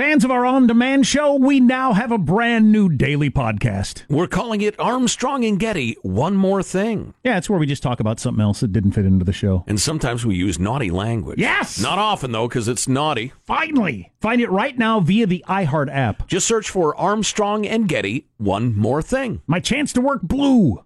Fans of our on demand show, we now have a brand new daily podcast. We're calling it Armstrong and Getty One More Thing. Yeah, it's where we just talk about something else that didn't fit into the show. And sometimes we use naughty language. Yes! Not often, though, because it's naughty. Finally! Find it right now via the iHeart app. Just search for Armstrong and Getty One More Thing. My chance to work blue.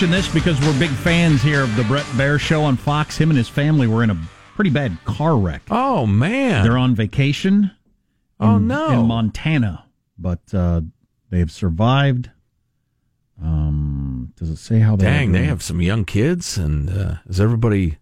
Mention this because we're big fans here of the Bret Baier Show on Fox. Him and his family were in a pretty bad car wreck. Oh, man. They're on vacation. oh, no. in Montana, but uh, they have survived. Um, does it say how they? Dang, they have some young kids, and uh, is everybody.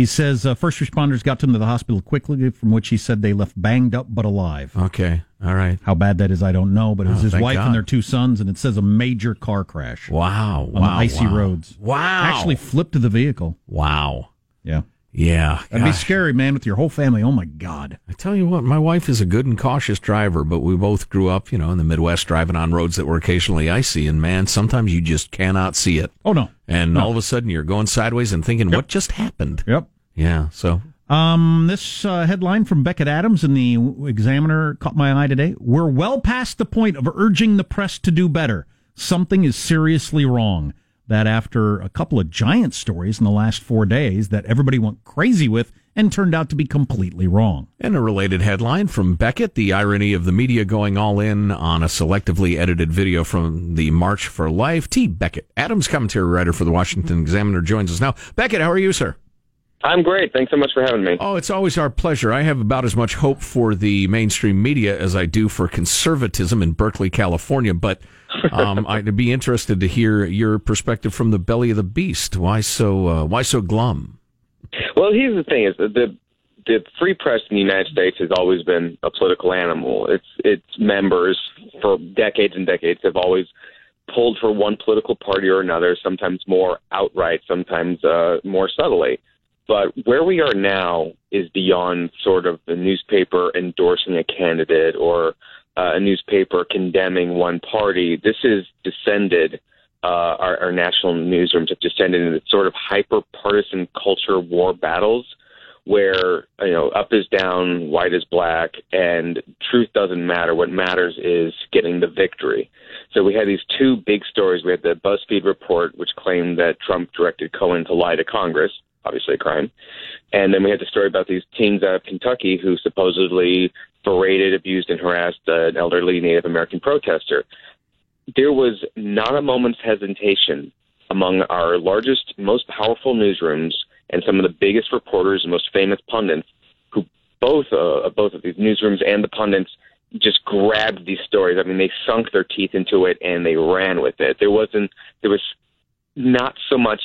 He says uh, first responders got them to the hospital quickly, from which he said they left banged up but alive. Okay, all right. How bad that is, I don't know, but it was Oh, his wife God. and their two sons, and it says a major car crash Wow, on wow. the icy wow. roads. Wow. Actually, flipped the vehicle. wow. Yeah, Yeah. that'd be scary, man, with your whole family. Oh my God. I tell you what, my wife is a good and cautious driver, but we both grew up, you know, in the Midwest driving on roads that were occasionally icy, and man, sometimes you just cannot see it. Oh no. And all of a sudden you're going sideways and thinking, what just happened? Yep. Yeah, so Um, this uh, headline from Becket Adams in the Examiner caught my eye today. We're well past the point of urging the press to do better. Something is seriously wrong. That after a couple of giant stories in the last four days that everybody went crazy with and turned out to be completely wrong. And a related headline from Becket the irony of the media going all in on a selectively edited video from the March for Life. T. Becket, Adams commentary writer for the Washington Examiner, joins us now. Becket, how are you, sir? I'm great. Thanks so much for having me. Oh, it's always our pleasure. I have about as much hope for the mainstream media as I do for conservatism in Berkeley, California. But um, I'd be interested to hear your perspective from the belly of the beast. Why so? Uh, why so glum? Well, here's the thing: is the the free press in the United States has always been a political animal. Its its members for decades and decades have always pulled for one political party or another. Sometimes more outright, sometimes uh, more subtly. But where we are now is beyond sort of the newspaper endorsing a candidate or uh, a newspaper condemning one party. This is descended. Uh, our, our national newsrooms have descended into sort of hyper partisan culture war battles where you know up is down, white is black, and truth doesn't matter. What matters is getting the victory. So we had these two big stories. We had the BuzzFeed report, which claimed that Trump directed Cohen to lie to Congress, obviously a crime, and then we had the story about these teens out of Kentucky who supposedly berated, abused, and harassed uh, an elderly Native American protester. There was not a moment's hesitation among our largest, most powerful newsrooms and some of the biggest reporters and most famous pundits, who both uh, both of these newsrooms and the pundits just grabbed these stories. I mean, they sunk their teeth into it and they ran with it. There wasn't there was not so much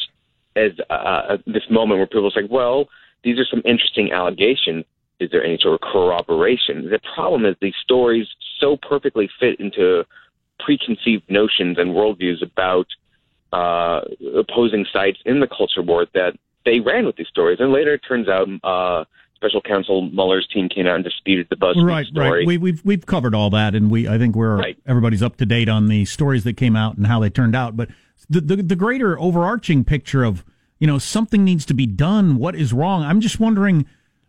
as uh, this moment where people was like, well, these are some interesting allegations. Is there any sort of corroboration? The problem is these stories so perfectly fit into preconceived notions and worldviews about uh, opposing sides in the culture war that they ran with these stories. And later it turns out uh, special counsel Mueller's team came out and disputed the BuzzFeed Right, story. right. We, we've we've covered all that, and we I think we're Right. everybody's up to date on the stories that came out and how they turned out. But the, the the greater overarching picture of you know something needs to be done. What is wrong? I'm just wondering.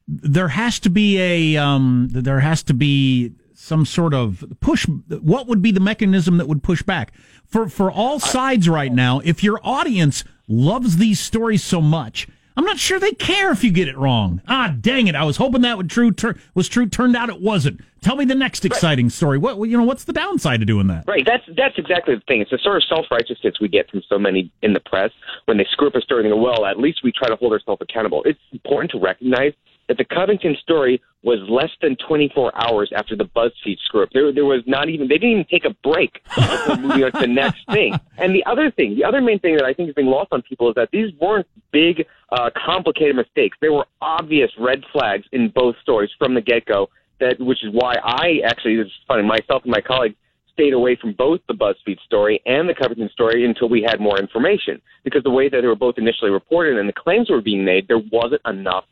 There has to be a um, there has to be some sort of push. What would be the mechanism that would push back for for all sides right now? If your audience loves these stories so much. I'm not sure they care if you get it wrong. Ah, dang it! I was hoping that would true tur- was true. Turned out it wasn't. Tell me the next exciting story. What you know? What's the downside to doing that? Right. That's that's exactly the thing. It's the sort of self righteousness we get from so many in the press when they screw up a story they go, well, at least we try to hold ourselves accountable. It's important to recognize that the Covington story was less than 24 hours after the BuzzFeed screw up. There, there was not even, they didn't even take a break before moving on to the next thing. And the other thing, the other main thing that I think is being lost on people is that these weren't big, uh, complicated mistakes. There were obvious red flags in both stories from the get go. That, which is why I actually, this is funny, myself and my colleagues stayed away from both the BuzzFeed story and the Covington story until we had more information. Because the way that they were both initially reported and the claims were being made, there wasn't enough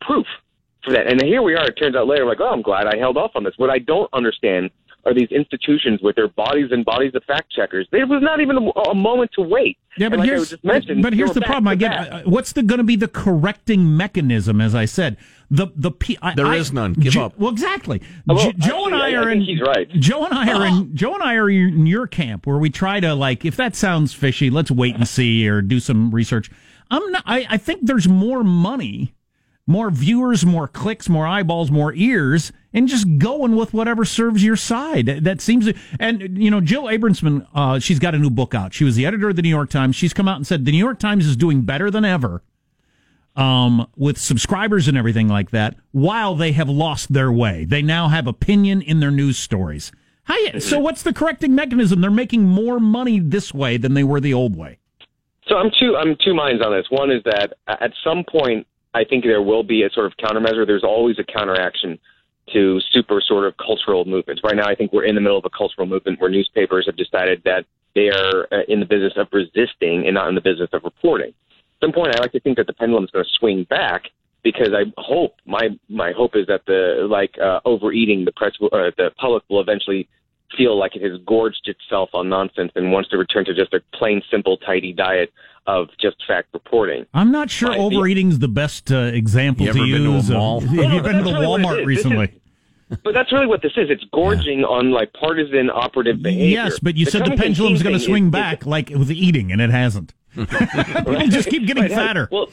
proof for that. And here we are. It turns out later, like, oh, I'm glad I held off on this. What I don't understand are these institutions with their bodies and bodies of fact checkers. There was not even a, a moment to wait. Yeah, but like here's but here's the problem. I get uh, what's the going to be the correcting mechanism? As I said, the the P, I, there is none. Give J- up. Well, exactly. Oh, well, Joe and I, I are in. He's right. Joe and I are in. Joe and I are in your camp where we try to like, if that sounds fishy, let's wait and see or do some research. I'm not. I, I think there's more money more viewers, more clicks, more eyeballs, more ears, and just going with whatever serves your side. That seems, to, and you know, Jill Abramson, uh, she's got a new book out. She was the editor of the New York Times. She's come out and said the New York Times is doing better than ever, um, with subscribers and everything like that. While they have lost their way, they now have opinion in their news stories. You, so what's the correcting mechanism? They're making more money this way than they were the old way. So I'm two I'm two minds on this. One is that at some point I think there will be a sort of countermeasure. There's always a counteraction to super sort of cultural movements. Right now, I think we're in the middle of a cultural movement where newspapers have decided that they are uh, in the business of resisting and not in the business of reporting. At some point, I like to think that the pendulum is going to swing back because I hope my my hope is that the like uh, overeating the press uh, the public will eventually feel like it has gorged itself on nonsense and wants to return to just a plain, simple, tidy diet of just fact reporting. I'm not sure overeating is the best uh, example you to use. To mall? have you been to the Walmart recently? But that's really what this is. It's gorging yeah. on like partisan operative behavior. Yes, but you the said the pendulum's going to swing is, back is, like with eating, and it hasn't. People just keep getting right, fatter. Well,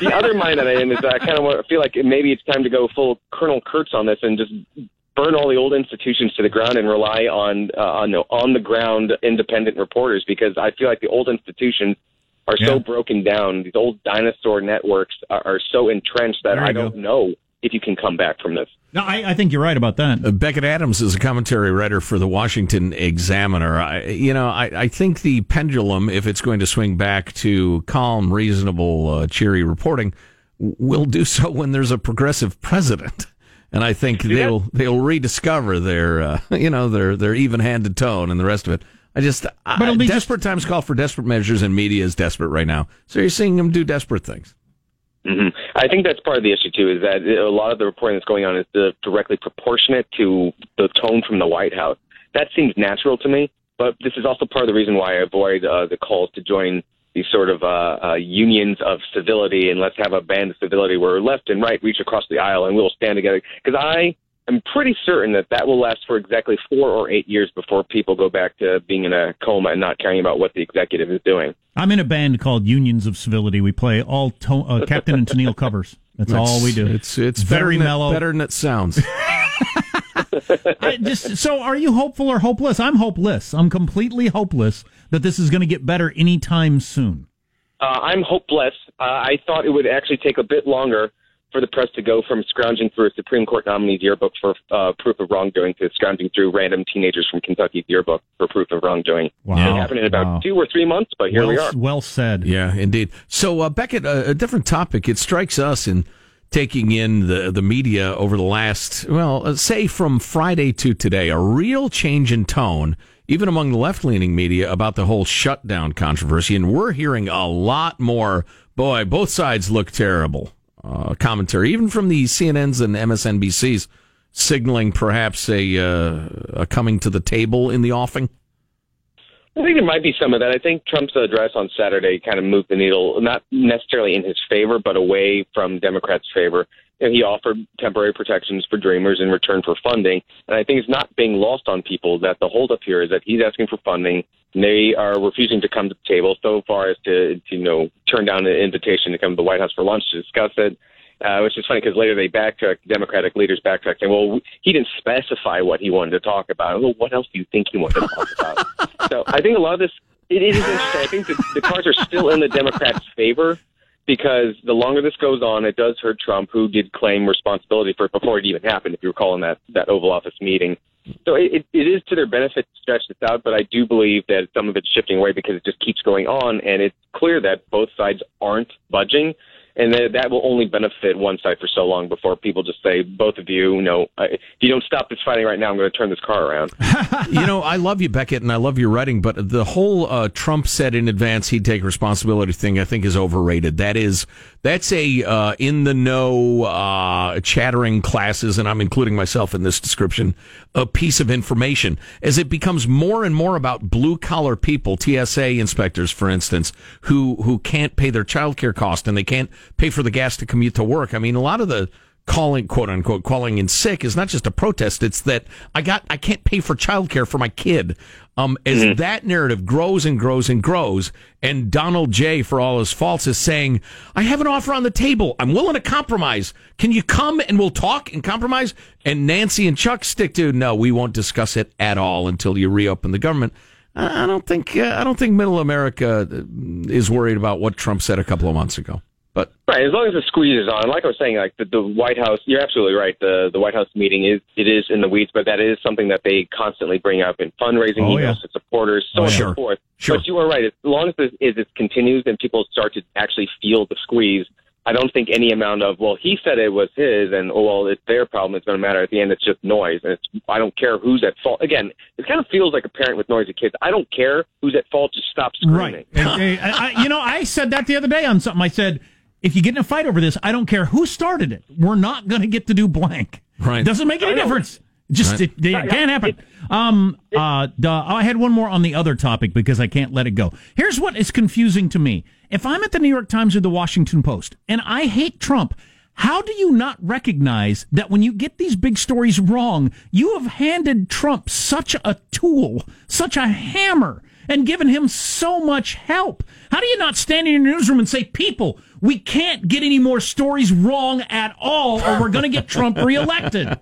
the other mind that I am is that I kind of feel like maybe it's time to go full Colonel Kurtz on this and just burn all the old institutions to the ground and rely on uh, on on the ground independent reporters because I feel like the old institutions are yeah. so broken down. These old dinosaur networks are, are so entrenched that I don't go. know if you can come back from this. No, I, I think you're right about that. Uh, Becket Adams is a commentary writer for the Washington Examiner. I, you know, I, I think the pendulum, if it's going to swing back to calm, reasonable, uh, cheery reporting, will do so when there's a progressive president. And I think they'll they'll rediscover their uh, you know their their even handed tone and the rest of it. I just, but I, desperate just... times call for desperate measures, and media is desperate right now. So you're seeing them do desperate things. Mm-hmm. I think that's part of the issue too. Is that a lot of the reporting that's going on is directly proportionate to the tone from the White House. That seems natural to me, but this is also part of the reason why I avoid uh, the calls to join these sort of uh, uh, unions of civility and let's have a band of civility where left and right reach across the aisle and we'll stand together. Because I I'm pretty certain that that will last for exactly four or eight years before people go back to being in a coma and not caring about what the executive is doing. I'm in a band called Unions of Civility. We play all to- uh, Captain and Tennille covers. That's, That's, all we do. It's it's very better mellow, better than it sounds. just, so, are you hopeful or hopeless? I'm hopeless. I'm completely hopeless that this is going to get better anytime soon. Uh, I'm hopeless. Uh, I thought it would actually take a bit longer for the press to go from scrounging through a Supreme Court nominee's yearbook for uh, proof of wrongdoing to scrounging through random teenagers from Kentucky's yearbook for proof of wrongdoing. Wow. It happened in about wow. two or three months, but here well, we are. Well said. Yeah, indeed. So, uh, Becket, a, a different topic. It strikes us in taking in the, the media over the last, well, uh, say from Friday to today, a real change in tone, even among the left leaning media, about the whole shutdown controversy. And we're hearing a lot more, boy, both sides look terrible uh, commentary, even from the CNNs and MSNBCs, signaling perhaps a, uh, a coming to the table in the offing? I think there might be some of that. I think Trump's address on Saturday kind of moved the needle, not necessarily in his favor, but away from Democrats' favor. And he offered temporary protections for dreamers in return for funding. And I think it's not being lost on people that the holdup here is that he's asking for funding. They are refusing to come to the table so far as to, to you know, turn down an invitation to come to the White House for lunch to discuss it uh, which is funny because later they backtracked, Democratic leaders backtracked, saying, well, he didn't specify what he wanted to talk about. Well, what else do you think he wanted to talk about? so I think a lot of this, it is interesting. I think the, the cards are still in the Democrats' favor because the longer this goes on, it does hurt Trump, who did claim responsibility for it before it even happened, if you recall in that, that Oval Office meeting. So it, it is to their benefit to stretch this out, but I do believe that some of it's shifting away because it just keeps going on, and it's clear that both sides aren't budging and that, that will only benefit one side for so long before people just say, both of you, you know, if you don't stop this fighting right now, I'm going to turn this car around. you know, I love you, Becket, and I love your writing, but the whole uh, Trump said in advance he'd take responsibility thing, I think, is overrated. That is, that's a uh, in the know uh, chattering classes, and I'm including myself in this description, a piece of information. As it becomes more and more about blue collar people, TSA inspectors, for instance, who who can't pay their child care cost and they can't pay for the gas to commute to work. I mean, a lot of the calling quote unquote calling in sick is not just a protest. It's that i got i can't pay for childcare for my kid. Um, as mm-hmm. that narrative grows and grows and grows and donald j for all his faults is saying i have an offer on the table. I'm willing to compromise. Can you come and we'll talk and compromise? And nancy and chuck stick to no we won't discuss it at all until you reopen the government. I don't think uh, i don't think middle america is worried about what trump said a couple of months ago but right, as long as the squeeze is on, like I was saying, like the, the White House, you're absolutely right. The the White House meeting is it is in the weeds, but that is something that they constantly bring up in fundraising oh, emails yeah. to supporters, so oh, on and so forth. Sure. But you are right. As long as this is it continues and people start to actually feel the squeeze, I don't think any amount of well, he said it was his, and oh well, it's their problem. It's going to matter at the end. It's just noise, and it's I don't care who's at fault. Again, it kind of feels like a parent with noisy kids. I don't care who's at fault. Just stop screaming. Right. I, I, you know, I said that the other day on something. I said if you get in a fight over this, I don't care who started it. We're not going to get to do blank. Right. Doesn't make any difference. Just right. it, it, can't happen. Um, uh, duh, I had one more on the other topic because I can't let it go. Here's what is confusing to me. If I'm at the New York Times or the Washington Post and I hate Trump, how do you not recognize that when you get these big stories wrong, you have handed Trump such a tool, such a hammer, and given him so much help? How do you not stand in your newsroom and say, people, we can't get any more stories wrong at all, or we're going to get Trump reelected.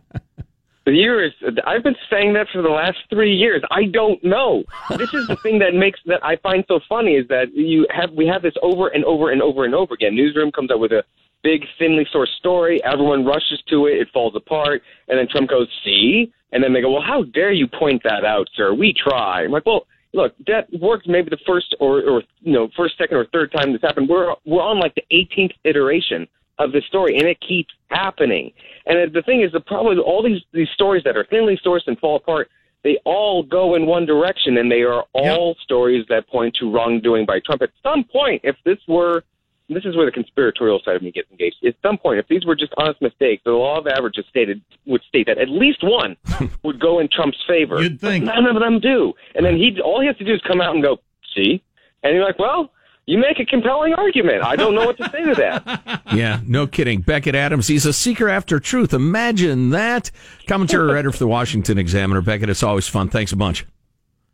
The I've been saying that for the last three years. I don't know. This is the thing that makes that I find so funny is that you have we have this over and over and over and over again. Newsroom comes up with a big thinly sourced story. Everyone rushes to it. It falls apart, and then Trump goes, "See," and then they go, "Well, how dare you point that out, sir? We try." I'm like, "Well." Look, that worked maybe the first or, or you know first, second, or third time this happened. We're we're on like the 18th iteration of this story, and it keeps happening. And the thing is, the problem all these these stories that are thinly sourced and fall apart, they all go in one direction, and they are all yep. stories that point to wrongdoing by Trump. At some point, if this were this is where the conspiratorial side of me gets engaged. At some point, if these were just honest mistakes, the law of averages stated would state that at least one would go in Trump's favor. You'd think none of them do, and then he all he has to do is come out and go, "See," and you're like, "Well." You make a compelling argument. I don't know what to say to that. yeah, no kidding. Becket Adams, he's a seeker after truth. Imagine that. Commentary writer for the Washington Examiner. Becket, it's always fun. Thanks a bunch.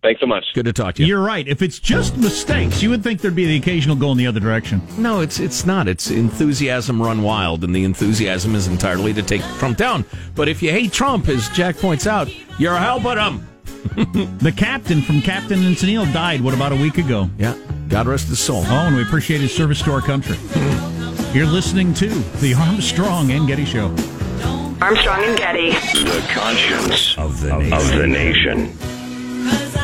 Thanks so much. Good to talk to you. You're right. If it's just mistakes, you would think there'd be the occasional go in the other direction. No, it's it's not. It's enthusiasm run wild, and the enthusiasm is entirely to take Trump down. But if you hate Trump, as Jack points out, you're helping him. the captain from Captain and Tennille died, what, about a week ago? Yeah. God rest his soul. Oh, and we appreciate his service to our country. You're listening to The Armstrong and Getty Show. Armstrong and Getty. The conscience of the nation. Of the nation.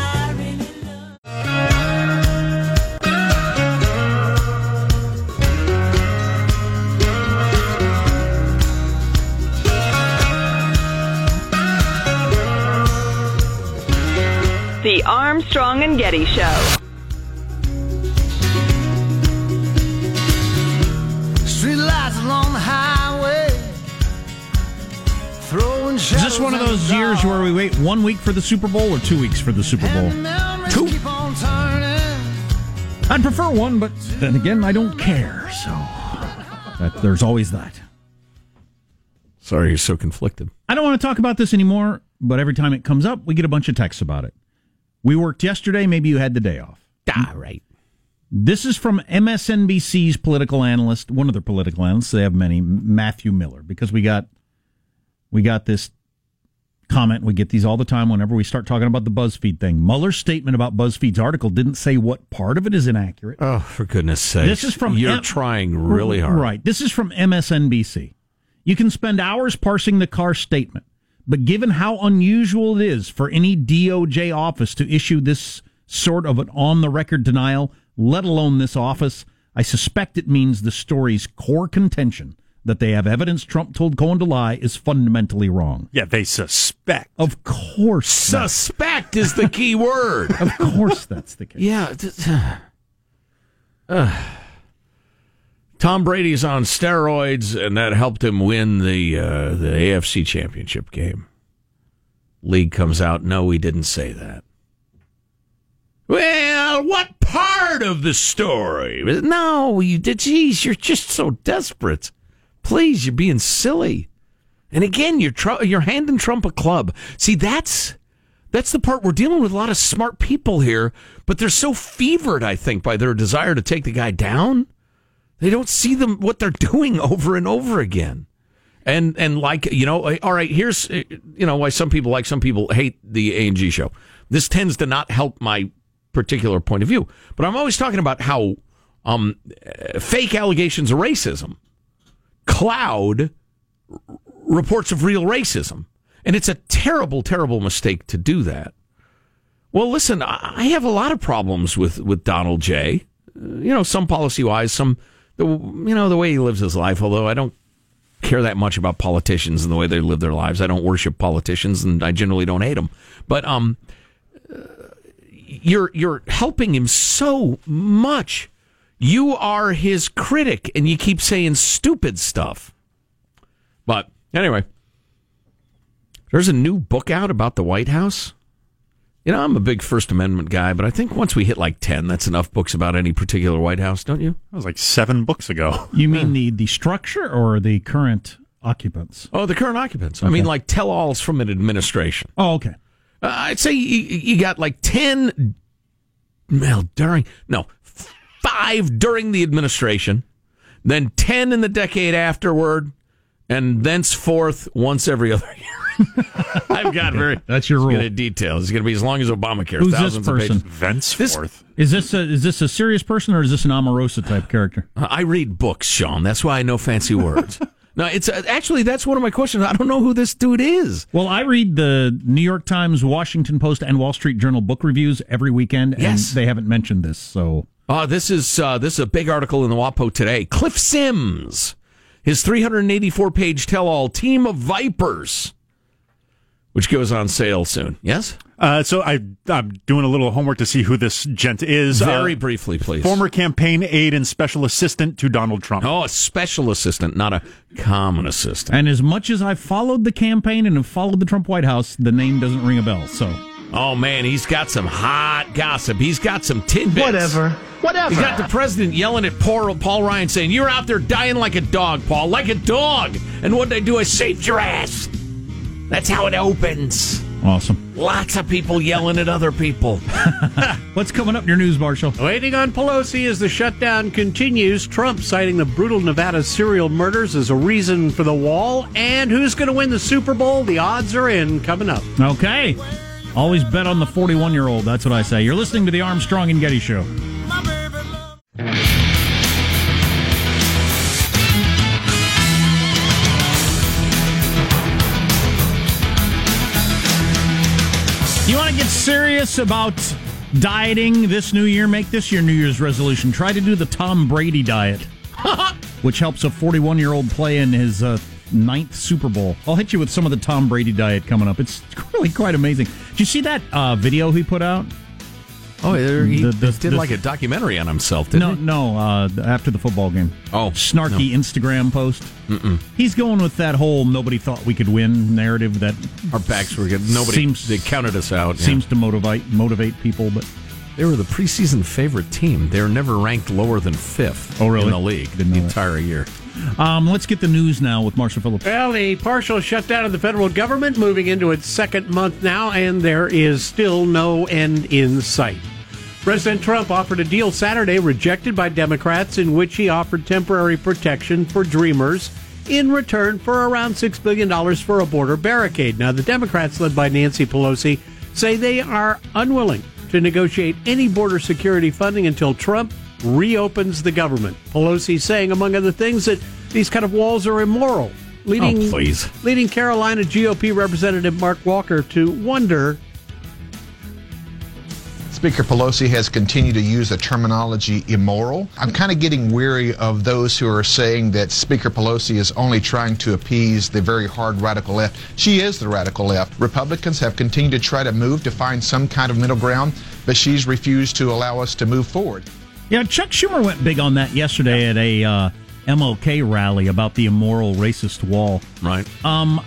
Armstrong and Getty Show. along the highway. Is this one of those years where we wait one week for the Super Bowl or two weeks for the Super Bowl? Two. I'd prefer one, but then again, I don't care. So that, there's always that. Sorry, you're so conflicted. I don't want to talk about this anymore, but every time it comes up, we get a bunch of texts about it. We worked yesterday. Maybe you had the day off. Ah, right. This is from MSNBC's political analyst, one of their political analysts. They have many, Matthew Miller, because we got we got this comment. We get these all the time whenever we start talking about the BuzzFeed thing. Mueller's statement about BuzzFeed's article didn't say what part of it is inaccurate. Oh, for goodness sake! This is from you're M- trying really hard, right? This is from MSNBC. You can spend hours parsing the Carr statement. But given how unusual it is for any DOJ office to issue this sort of an on the record denial, let alone this office, I suspect it means the story's core contention that they have evidence Trump told Cohen to lie is fundamentally wrong. Yeah, they suspect. Of course. Suspect is the key word. Of course that's the case. Yeah. Uh, Tom Brady's on steroids, and that helped him win the uh, the AFC Championship game. League comes out. No, we didn't say that. Well, what part of the story? No, you did. Geez, you're just so desperate. Please, you're being silly. And again, you're tr- you're handing Trump a club. See, that's that's the part we're dealing with a lot of smart people here, but they're so fevered, I think, by their desire to take the guy down. They don't see them what they're doing over and over again. And and like, you know, eh, all right, here's eh, you know why some people like some people hate the A&G show. This tends to not help my particular point of view. But I'm always talking about how um, eh, fake allegations of racism cloud reports of real racism. And it's a terrible, terrible mistake to do that. Well, listen, I have a lot of problems with, with Donald J. Uh, you know, some policy wise, some, the, you know, the way he lives his life, although I don't care that much about politicians and the way they live their lives. I don't worship politicians and I generally don't hate them. But, um, you're, you're helping him so much. You are his critic and you keep saying stupid stuff. But anyway, there's a new book out about the White House. You know, I'm a big First Amendment guy, but I think once we hit like 10, that's enough books about any particular White House, don't you? That was like seven books ago. You mean the, the structure or the current occupants? Oh, the current occupants. I mean, like tell alls from an administration. Oh, okay. Uh, I'd say you, you got like 10, well, during, no, five during the administration, then 10 in the decade afterward, and thenceforth once every other year. I've got very That's your rule. gonna detail. It's going to be as long as Obamacare. Who's this thousands of person? pages. Thenceforth. Is this a, is this a serious person or is this an Omarosa type character? Uh, I read books, Sean. That's why I know fancy words. no, it's uh, actually that's one of my questions. I don't know who this dude is. Well, I read the New York Times, Washington Post, and Wall Street Journal book reviews every weekend, and Yes. they haven't mentioned this. So Uh, this is uh, this is a big article in the WAPO today. Cliff Sims, his 384 page tell all team of vipers, which goes on sale soon. Yes, Uh, so I, I'm doing a little homework to see who this gent is. very Uh, briefly, please. former campaign aide and special assistant to Donald Trump. oh, a special assistant, not a common assistant. And as much as I've followed the campaign and have followed the Trump White House, the name doesn't ring a bell. So Oh man, he's got some hot gossip. He's got some tidbits. Whatever. Whatever. He's got the president yelling at poor Paul Ryan saying, You're out there dying like a dog, Paul, like a dog. And what did I do I saved your ass. That's how it opens. awesome. Lots of people yelling at other people. What's coming up in your news, Marshall? Waiting on Pelosi as the shutdown continues. Trump citing the brutal Nevada serial murders as a reason for the wall. And who's going to win the Super Bowl? The odds are in coming up. Okay. Always bet on the 41 year old. That's what I say. You're listening to the Armstrong and Getty Show. Serious about dieting this new year? Make this your New Year's resolution. Try to do the Tom Brady diet, which helps a 41 year old play in his uh, ninth Super Bowl. I'll hit you with some of the Tom Brady diet coming up. It's really quite amazing. Did you see that uh, video he put out? Oh, he The- the- did the- like a documentary on himself, didn't No, he? no. Uh, after the football game. Oh, snarky Instagram post. He's going with that whole "nobody thought we could win" narrative that Our backs were good. Nobody Seems- they counted us out. yeah. seems to motivate motivate people. But They were the preseason favorite team. They were never ranked lower than fifth Oh, really? in the league Didn't the know that. entire year. um, let's get the news now with Marshall Phillips. Well, the partial shutdown of the federal government moving into its second month now, and there is still no end in sight. President Trump offered a deal Saturday rejected by Democrats in which he offered temporary protection for dreamers in return for around $6 billion for a border barricade. Now, the Democrats, led by Nancy Pelosi, say they are unwilling to negotiate any border security funding until Trump reopens the government. Pelosi saying, among other things, that these kind of walls are immoral, leading, Oh, please. leading Carolina GOP Representative Mark Walker to wonder Speaker Pelosi has continued to use the terminology immoral. I'm kind of getting weary of those who are saying that Speaker Pelosi is only trying to appease the very hard radical left. She is the radical left. Republicans have continued to try to move to find some kind of middle ground, but she's refused to allow us to move forward. Yeah, Chuck Schumer went big on that yesterday at a uh, MLK rally about the immoral racist wall. Right. Um,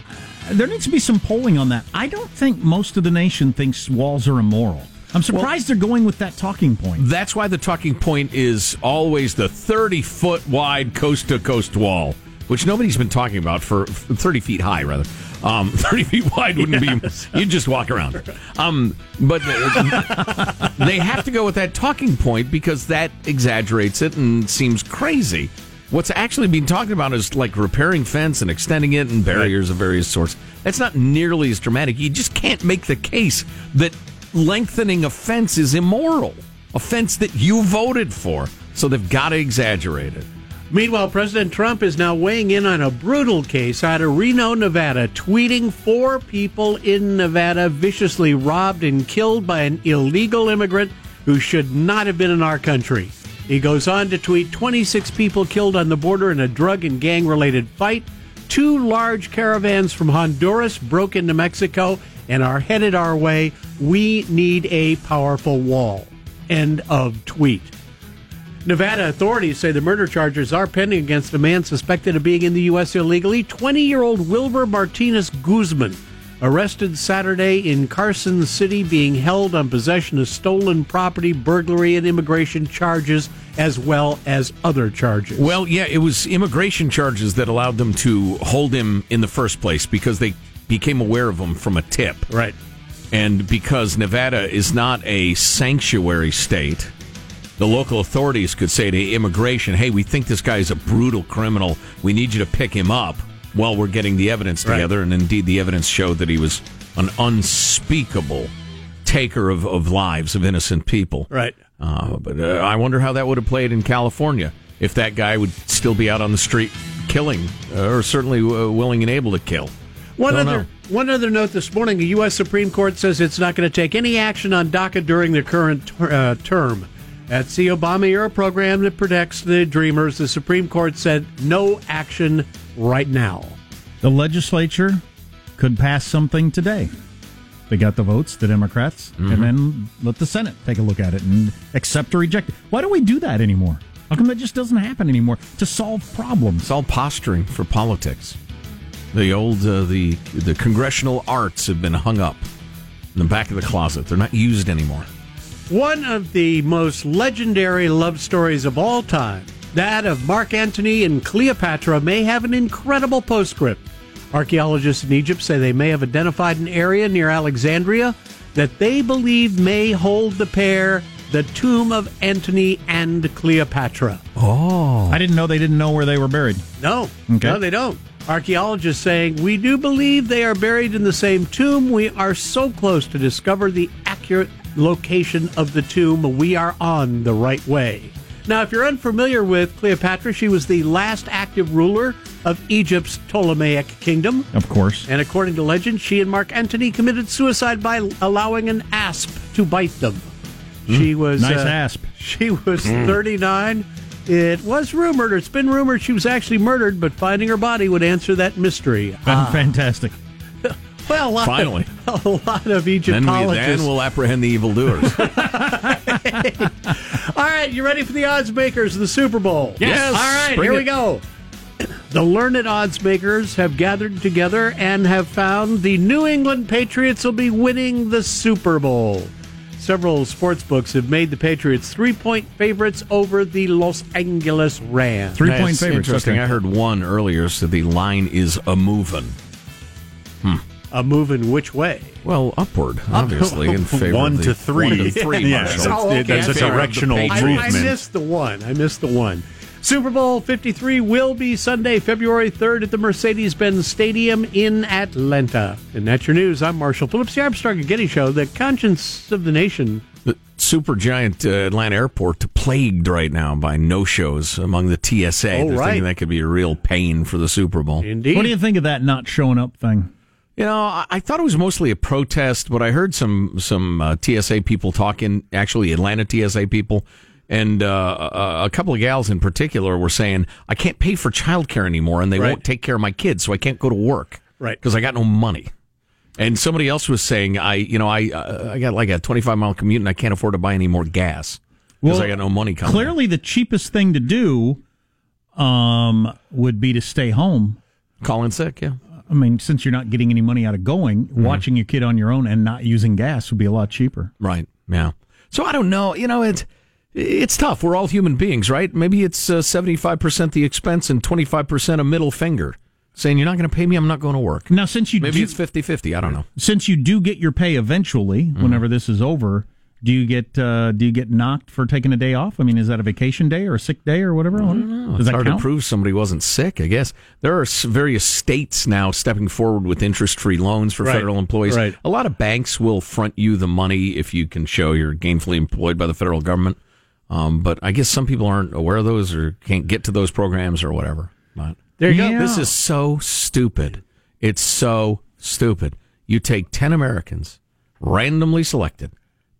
there needs to be some polling on that. I don't think most of the nation thinks walls are immoral. I'm surprised they're going with that talking point. That's why the talking point is always the 30 foot wide coast to coast wall, which nobody's been talking about for 30 feet high, rather. Um, 30 feet wide wouldn't yes. be, you'd just walk around. Um, but they have to go with that talking point because that exaggerates it and seems crazy. What's actually being talked about is like repairing fence and extending it and barriers right. of various sorts. That's not nearly as dramatic. You just can't make the case that lengthening a fence is immoral. A fence that you voted for. So they've got to exaggerate it. Meanwhile, President Trump is now weighing in on a brutal case out of Reno, Nevada, tweeting four people in Nevada viciously robbed and killed by an illegal immigrant who should not have been in our country. He goes on to tweet 26 people killed on the border in a drug and gang related fight. Two large caravans from Honduras broke into Mexico and are headed our way. We need a powerful wall. End of tweet. Nevada authorities say the murder charges are pending against a man suspected of being in the U.S. illegally. 20 year old Wilber Martinez Guzman, arrested Saturday in Carson City, being held on possession of stolen property, burglary, and immigration charges, as well as other charges. Well, yeah, it was immigration charges that allowed them to hold him in the first place because they became aware of him from a tip. Right. And because Nevada is not a sanctuary state, the local authorities could say to immigration, hey, we think this guy is a brutal criminal. We need you to pick him up while we're getting the evidence together. Right. And indeed, the evidence showed that he was an unspeakable taker of, of lives of innocent people. Right. Uh, but uh, I wonder how that would have played in California if that guy would still be out on the street killing, uh, or certainly uh, willing and able to kill. One other know. one other note this morning: the U.S. Supreme Court says it's not going to take any action on DACA during the current uh, term. That's the Obama era program that protects the Dreamers. The Supreme Court said no action right now. The legislature could pass something today. They got the votes, the Democrats, mm-hmm. and then let the Senate take a look at it and accept or reject it. Why don't we do that anymore? How come that just doesn't happen anymore to solve problems? It's all posturing for politics. The old uh, the the congressional arts have been hung up in the back of the closet. They're not used anymore. One of the most legendary love stories of all time, that of Mark Antony and Cleopatra, may have an incredible postscript. Archaeologists in Egypt say they may have identified an area near Alexandria that they believe may hold the pair the tomb of Antony and Cleopatra. Oh. I didn't know they didn't know where they were buried. No. Okay. No, they don't. Archaeologists saying, We do believe they are buried in the same tomb. We are so close to discover the accurate location of the tomb. We are on the right way. Now, if you're unfamiliar with Cleopatra, she was the last active ruler of Egypt's Ptolemaic kingdom. Of course. And according to legend, she and Mark Antony committed suicide by allowing an asp to bite them. Mm, she was nice uh, asp. She was mm. 39 it was rumored, or it's been rumored, she was actually murdered, but finding her body would answer that mystery. Ah. Fantastic. well, a lot finally, of, a lot of Egyptologists. Then, we, then we'll apprehend the evildoers. All right, you ready for the odds makers of the Super Bowl? Yes. yes. All right, here it. we go. The learned odds makers have gathered together and have found the New England Patriots will be winning the Super Bowl. Several sports books have made the Patriots three point favorites over the Los Angeles Rams. Three point favorites. Interesting. Okay. I heard one earlier, so the line is a moving. Hmm. A moving which way? Well, upward, obviously, in favor one of to three. One to three. yes, oh, okay. There's a directional movement. I, I missed the one. I missed the one. Super Bowl 53 will be Sunday, February 3rd at the Mercedes Benz Stadium in Atlanta. And that's your news. I'm Marshall Phillips, the Armstrong and Getty Show, the conscience of the nation. The super giant uh, Atlanta airport plagued right now by no shows among the TSA. Oh, They're right. thinking that could be a real pain for the Super Bowl. Indeed. What do you think of that not showing up thing? You know, I, I thought it was mostly a protest, but I heard some some uh, TSA people talking, actually Atlanta TSA people, and uh, a, a couple of gals in particular were saying, "I can't pay for childcare anymore, and they Right. won't take care of my kids, so I can't go to work, Right. Because I got no money." And somebody else was saying, "I, you know, I uh, I got like a twenty five mile commute, and I can't afford to buy any more gas because Well, I got no money coming." Clearly, the cheapest thing to do um, would be to stay home. calling sick, yeah. I mean, since you're not getting any money out of going, Mm-hmm. watching your kid on your own and not using gas would be a lot cheaper. Right. Yeah. So I don't know. You know, it's it's tough. We're all human beings, right? Maybe it's seventy five percent the expense and twenty five percent a middle finger, saying you're not going to pay me. I'm not going to work. Now, since you Maybe do, it's 50-50. I don't know. since you do get your pay eventually, Mm-hmm. whenever this is over, do you get uh, do you get knocked for taking a day off? I mean, is that a vacation day or a sick day or whatever? I don't Does It's that hard count? to prove somebody wasn't sick. I guess there are various states now stepping forward with interest free loans for Right. federal employees. Right. A lot of banks will front you the money if you can show you're gainfully employed by the federal government. Um, but I guess some people aren't aware of those or can't get to those programs or whatever. But There you Yeah. go. This is so stupid. It's so stupid. You take 10 Americans, randomly selected,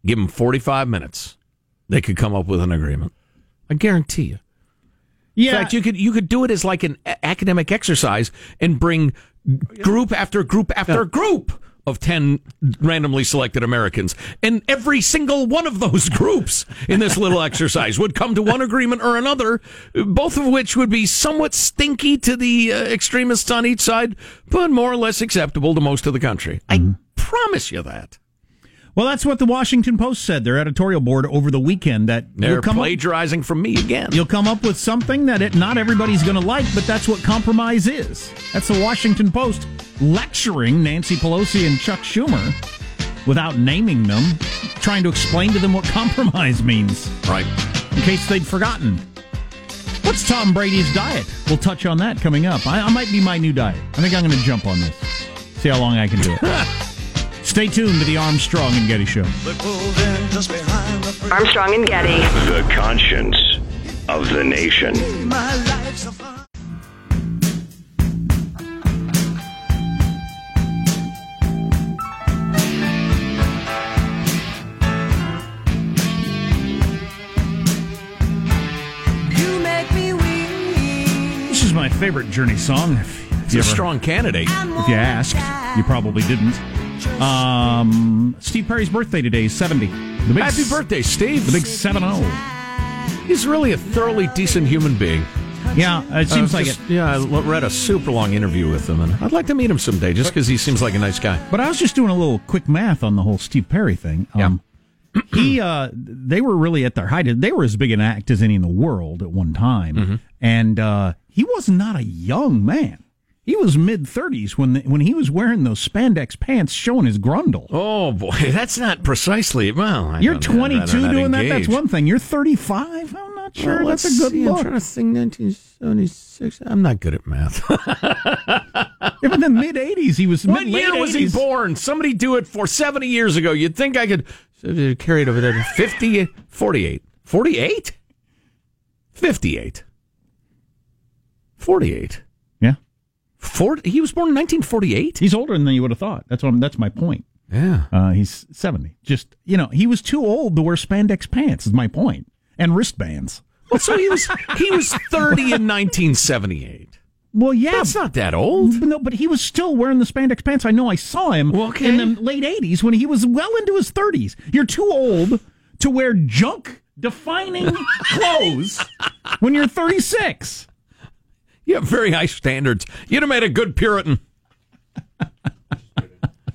give them 45 minutes. They could come up with an agreement. I guarantee you. Yeah, In fact, you could you could do it as like an academic exercise and bring group after group after group of 10 randomly selected Americans. And every single one of those groups in this little exercise would come to one agreement or another, both of which would be somewhat stinky to the uh, extremists on each side, but more or less acceptable to most of the country. I promise you that. Well, that's what the Washington Post said. Their editorial board over the weekend that They're you'll up, plagiarizing from me again. you'll come up with something that it, not everybody's going to like, but that's what compromise is. That's the Washington Post lecturing Nancy Pelosi and Chuck Schumer without naming them, trying to explain to them what compromise means. Right. in case they'd forgotten. What's Tom Brady's diet? We'll touch on that coming up. I, I might be my new diet. I think I'm going to jump on this. See how long I can do it. Stay tuned to the Armstrong and Getty Show. Armstrong and Getty. The conscience of the nation. This is my favorite Journey song. If, if It's you a ever- strong candidate. If you asked, you probably didn't. Um, Steve Perry's birthday today is 70. The big, Happy birthday, Steve. The big 7 0. He's really a thoroughly decent human being. Yeah, it seems Uh, like just- it. Yeah, I l- read a super long interview with him, and I'd like to meet him someday just because he seems like a nice guy. But I was just doing a little quick math on the whole Steve Perry thing. Um, he, uh, they were really at their height. They were as big an act as any in the world at one time, Mm-hmm. and uh, he was not a young man. He was mid thirties when the, when he was wearing those spandex pants showing his grundle. Oh boy, that's not precisely. Well, I You're don't know, I'd 22 rather not doing that. That's one thing. You're 35. I'm not sure. Well, that's a good see, look. I'm trying to think. 1976. I'm not good at math. Even in the mid 80s, he was. what mid- late year was he born? Somebody do it for 70 years ago. You'd think I could carry it over there. 50, 48, 48, 58, 48. Yeah, 40, he was born in 1948. he's older than you would have thought. That's what. I'm, that's my point. Yeah. Uh, he's 70. Just, you know, he was too old to wear spandex pants, is my point. And wristbands. Well, so he was he was 30 in 1978. Well, yeah. That's not that old. but no, but he was still wearing the spandex pants. I know I saw him Well, okay. in the late 80s when he was well into his 30s. You're too old to wear junk defining clothes when you're 36. You have very high standards. You'd have made a good Puritan.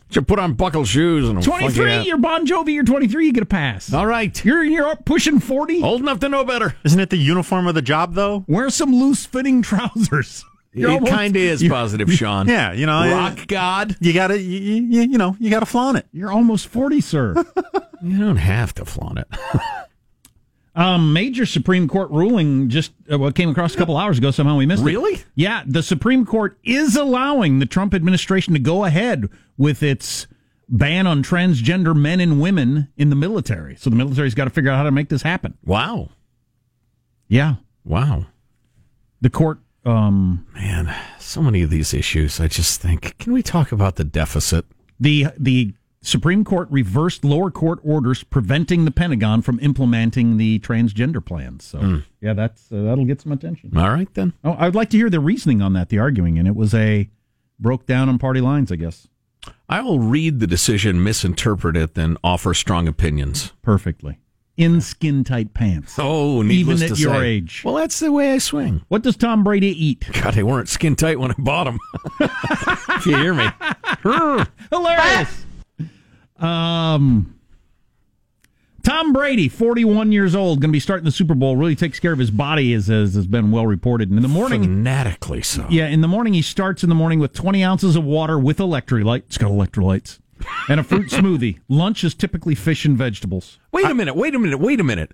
You should put on buckled shoes and a 23, you're Bon Jovi, you're 23, you get a pass. All right. You're, you're up pushing 40. Old enough to know better. Isn't it the uniform of the job, though? Wear some loose fitting trousers. You're it kind of is positive, Sean. Yeah, you know, Rock uh, God. You gotta, you, you, you know, you gotta flaunt it. You're almost 40, sir. You don't have to flaunt it. Um, major Supreme Court ruling just uh, what came across a couple hours ago. Somehow we missed it. Really? Yeah, the Supreme Court is allowing the Trump administration to go ahead with its ban on transgender men and women in the military. So the military's got to figure out how to make this happen. Wow. Yeah, Wow. the court um, Man, so many of these issues. I just think, can we talk about the deficit? the the Supreme Court reversed lower court orders preventing the Pentagon from implementing the transgender plans. So yeah, that's uh, that'll get some attention. All right, then. Oh, I'd like to hear the reasoning on that, the arguing, and it was a broke down on party lines, I guess, I will read the decision, misinterpret it, then offer strong opinions. perfectly in skin tight pants. Oh, needless Even at to your say. age. Well, that's the way I swing. What does Tom Brady eat? God, they weren't skin tight when I bought them. if you hear me. Hilarious. Um, Tom Brady, 41 years old, going to be starting the Super Bowl. Really takes care of his body, as, as has been well reported. And in the morning, Fanatically so. yeah, in the morning he starts in the morning with 20 ounces of water with electrolyte. It's got electrolytes and a fruit smoothie. Lunch is typically fish and vegetables. Wait a minute, wait a minute, wait a minute.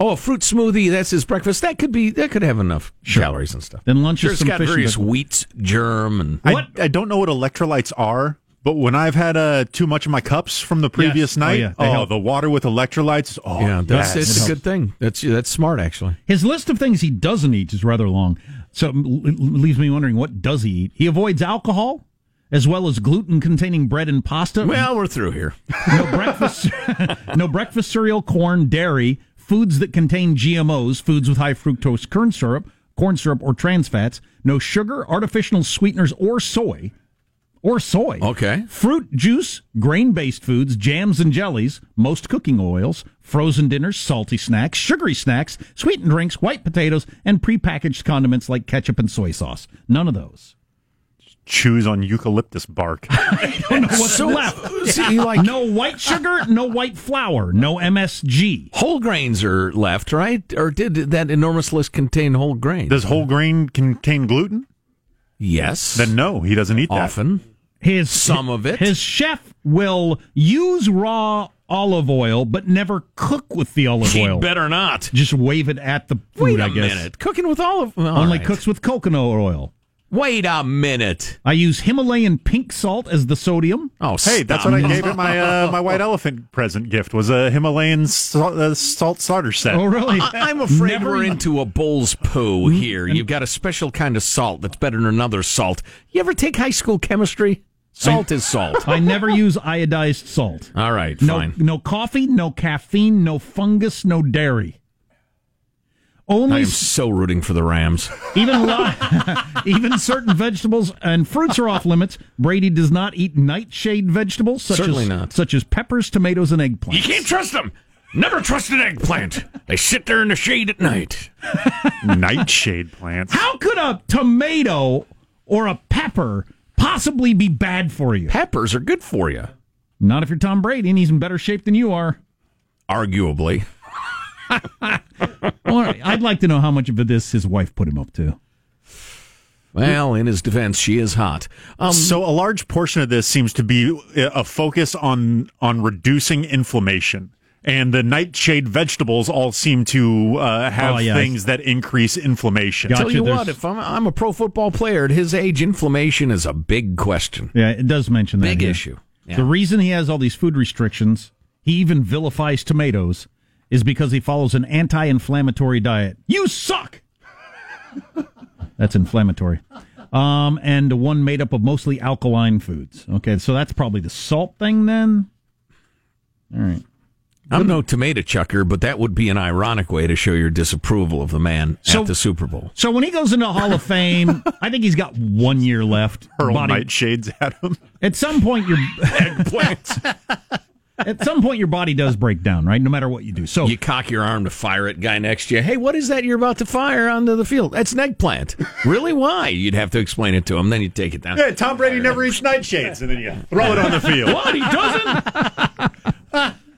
Oh, a fruit smoothie, that's his breakfast. That could be that could have enough calories and stuff. Then lunch Sure, is it's some got fish and various vegetables. wheats, germ, and I, I don't know what electrolytes are, but when I've had uh, too much of my cups from the previous Oh, night, yeah, oh, help. the water with electrolytes, oh, yeah, that's yes. it's a good thing. That's that's smart actually. His list of things he doesn't eat is rather long, so it leaves me wondering what does he eat. He avoids alcohol, as well as gluten-containing bread and pasta. Well, we're through here. no breakfast, no breakfast cereal, corn, dairy, foods that contain GMOs, foods with high fructose corn syrup, corn syrup or trans fats. No sugar, artificial sweeteners, or soy. Or soy. Okay. Fruit juice, grain based foods, jams and jellies, most cooking oils, frozen dinners, salty snacks, sugary snacks, sweetened drinks, white potatoes, and prepackaged condiments like ketchup and soy sauce. None of those. Chews on eucalyptus bark. What's So- left? See, like No white sugar, no white flour, no MSG. whole grains are left, right? Or did that enormous list contain whole grains? Does whole grain contain gluten? yes. Then no, he doesn't eat that. often. His Some of it. His chef will use raw olive oil, but never cook with the olive He oil. better not. Just wave it at the food. Wait a I guess. minute. Cooking with olive all Only right. cooks with coconut oil. Wait a minute. I use Himalayan pink salt as the sodium. Oh, Hey, that's what I gave at my uh, my white elephant present gift was a Himalayan salt, uh, salt starter set. Oh, really? I- I'm afraid Never we're into a bull's poo here. You've got a special kind of salt that's better than another salt. You ever take high school chemistry? Salt is salt. I never use iodized salt. All right, No, fine. no coffee, no caffeine, no fungus, no dairy. Only I Only am so rooting for the Rams. Even li- even certain vegetables and fruits are off limits. Brady does not eat nightshade vegetables such Certainly as not. such as peppers, tomatoes, and eggplants. You can't trust them. Never trust an eggplant. They sit there in the shade at night. Nightshade plants. How could a tomato or a pepper possibly be bad for you? Peppers are good for you, Not if you're Tom Brady and he's in better shape than you are. arguably. I'd like to know how much of this his wife put him up to. Well, in his defense, she is hot. Um, so a large portion of this seems to be a focus on on reducing inflammation. And the nightshade vegetables all seem to uh, have Oh, yeah. things that increase inflammation. Gotcha. tell you there's- what, if I'm, I'm a pro football player at his age, inflammation is a big question. Yeah, it does mention that. Big here. issue. Yeah. The reason he has all these food restrictions, he even vilifies tomatoes, is because he follows an anti inflammatory diet. You suck! that's inflammatory. Um, and one made up of mostly alkaline foods. Okay, so that's probably the salt thing then? All right. I'm no tomato chucker, but that would be an ironic way to show your disapproval of the man So- at the Super Bowl. So when he goes into Hall of Fame, I think he's got one year left. Hurl Body- nightshades at him. At some point, your at some point your body does break down, right? No matter what you do. So You cock your arm to fire at guy next to you. Hey, what is that you're about to fire onto the field? That's an eggplant. really? Why? You'd have to explain it to him. Then you take it down. Yeah, Tom Brady never eats nightshades, and then you throw it on the field. What? He doesn't?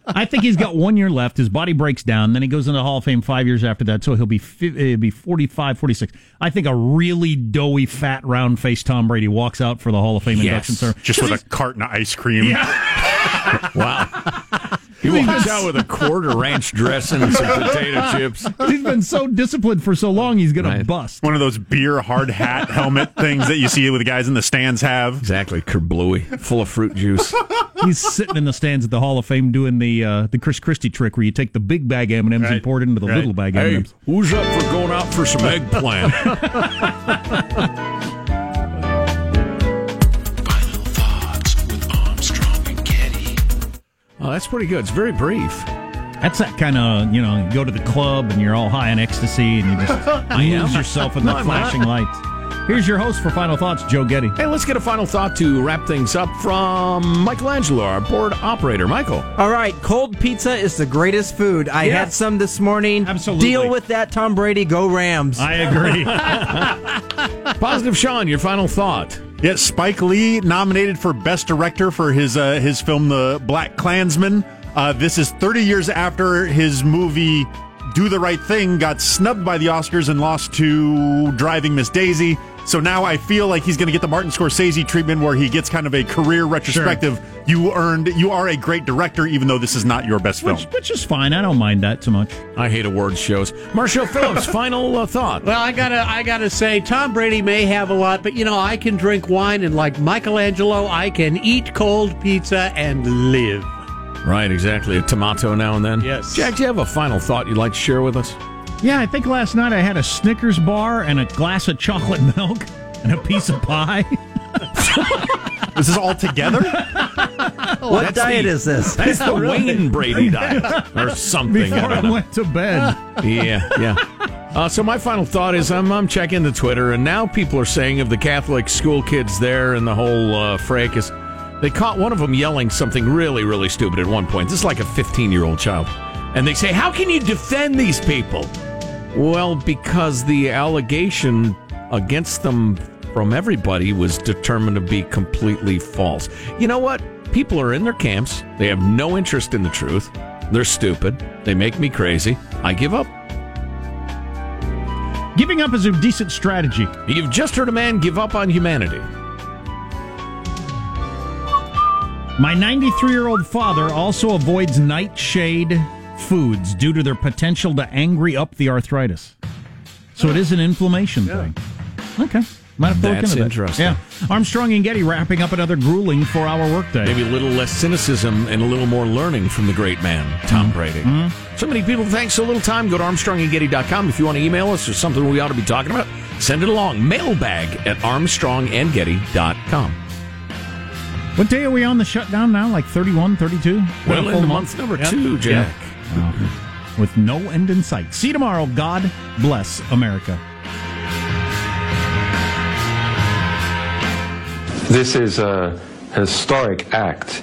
I think he's got one year left. His body breaks down. Then he goes into the Hall of Fame five years after that. So he'll be uh, he'll be 45, 46. I think a really doughy, fat, round faced Tom Brady walks out for the Hall of Fame Yes. induction ceremony. Just with a carton of ice cream. Wow. He walks out with a quarter ranch dressing and some potato chips. He's been so disciplined for so long, he's going Right. to bust. One of those beer hard hat helmet things that you see with the guys in the stands have. Exactly, kerblooey, full of fruit juice. He's sitting in the stands at the Hall of Fame doing the uh, the Chris Christie trick where you take the big bag M and M's and pour it into the Right. little bag M and M's. who's up for going out for some eggplant? that's pretty good. It's very brief. That's that kind of you know. You go to the club and you're all high on ecstasy and you just lose yourself in the No, I'm flashing lights. Here's your host for final thoughts, Joe Getty. Hey, let's get a final thought to wrap things up from Michelangelo, our board operator. Michael. All right, cold pizza is the greatest food. I Yeah. had some this morning. Absolutely. Deal with that, Tom Brady. Go Rams. I agree. Positive Sean, your final thought. Yeah, Spike Lee nominated for Best Director for his uh, his film The BlacKkKlansman. Uh, this is 30 years after his movie Do the Right Thing got snubbed by the Oscars and lost to Driving Miss Daisy. So now I feel like he's going to get the Martin Scorsese treatment where he gets kind of a career retrospective. You earned, you are a great director, even though this is not your best film. which, which is fine. I don't mind that too much. I hate awards shows. Marshall Phillips, final uh, thought. Well, I gotta, I gotta say, Tom Brady may have a lot, but you know, I can drink wine, and like Michelangelo, I can eat cold pizza and live. Right, exactly. A tomato now and then. Yes. Jack, do you have a final thought you'd like to share with us? Yeah, I think last night I had a Snickers bar and a glass of chocolate milk and a piece of pie. This is all together? what that's diet the- is this? That's the Wayne Brady diet or something. Before I I, don't know. went to bed. Yeah, yeah. Uh, so my final thought is I'm, I'm checking the Twitter, and now people are saying of the Catholic school kids there and the whole uh, fracas, they caught one of them yelling something really, really stupid at one point. This is like a 15 year old child. And they say, How can you defend these people? Well, because the allegation against them from everybody was determined to be completely false. You know what? People are in their camps. They have no interest in the truth. They're stupid. They make me crazy. I give up. Giving up is a decent strategy. You've just heard a man give up on humanity. My 93 year old father also avoids nightshade foods due to their potential to angry up the arthritis. So it is an inflammation thing. Okay. Might have to look That's into that. interesting. Yeah. Armstrong and Getty wrapping up another grueling four hour workday. Maybe a little less cynicism and a little more learning from the great man, Tom mm-hmm. Brady. Mm-hmm. So many people, thanks so little time. Go to armstrongandgetty.com. If you want to email us or something we ought to be talking about, send it along. Mailbag at armstrongandgetty.com. What day are we on the shutdown now? Like 31, 32? Well, Full into month? month number two, Jack. With no end in sight. See you tomorrow. God bless America. This is a historic act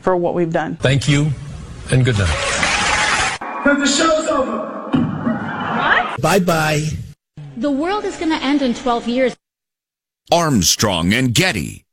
for what we've done. Thank you, and good night. Because the show's over. What? Bye bye. The world is going to end in 12 years. Armstrong and Getty.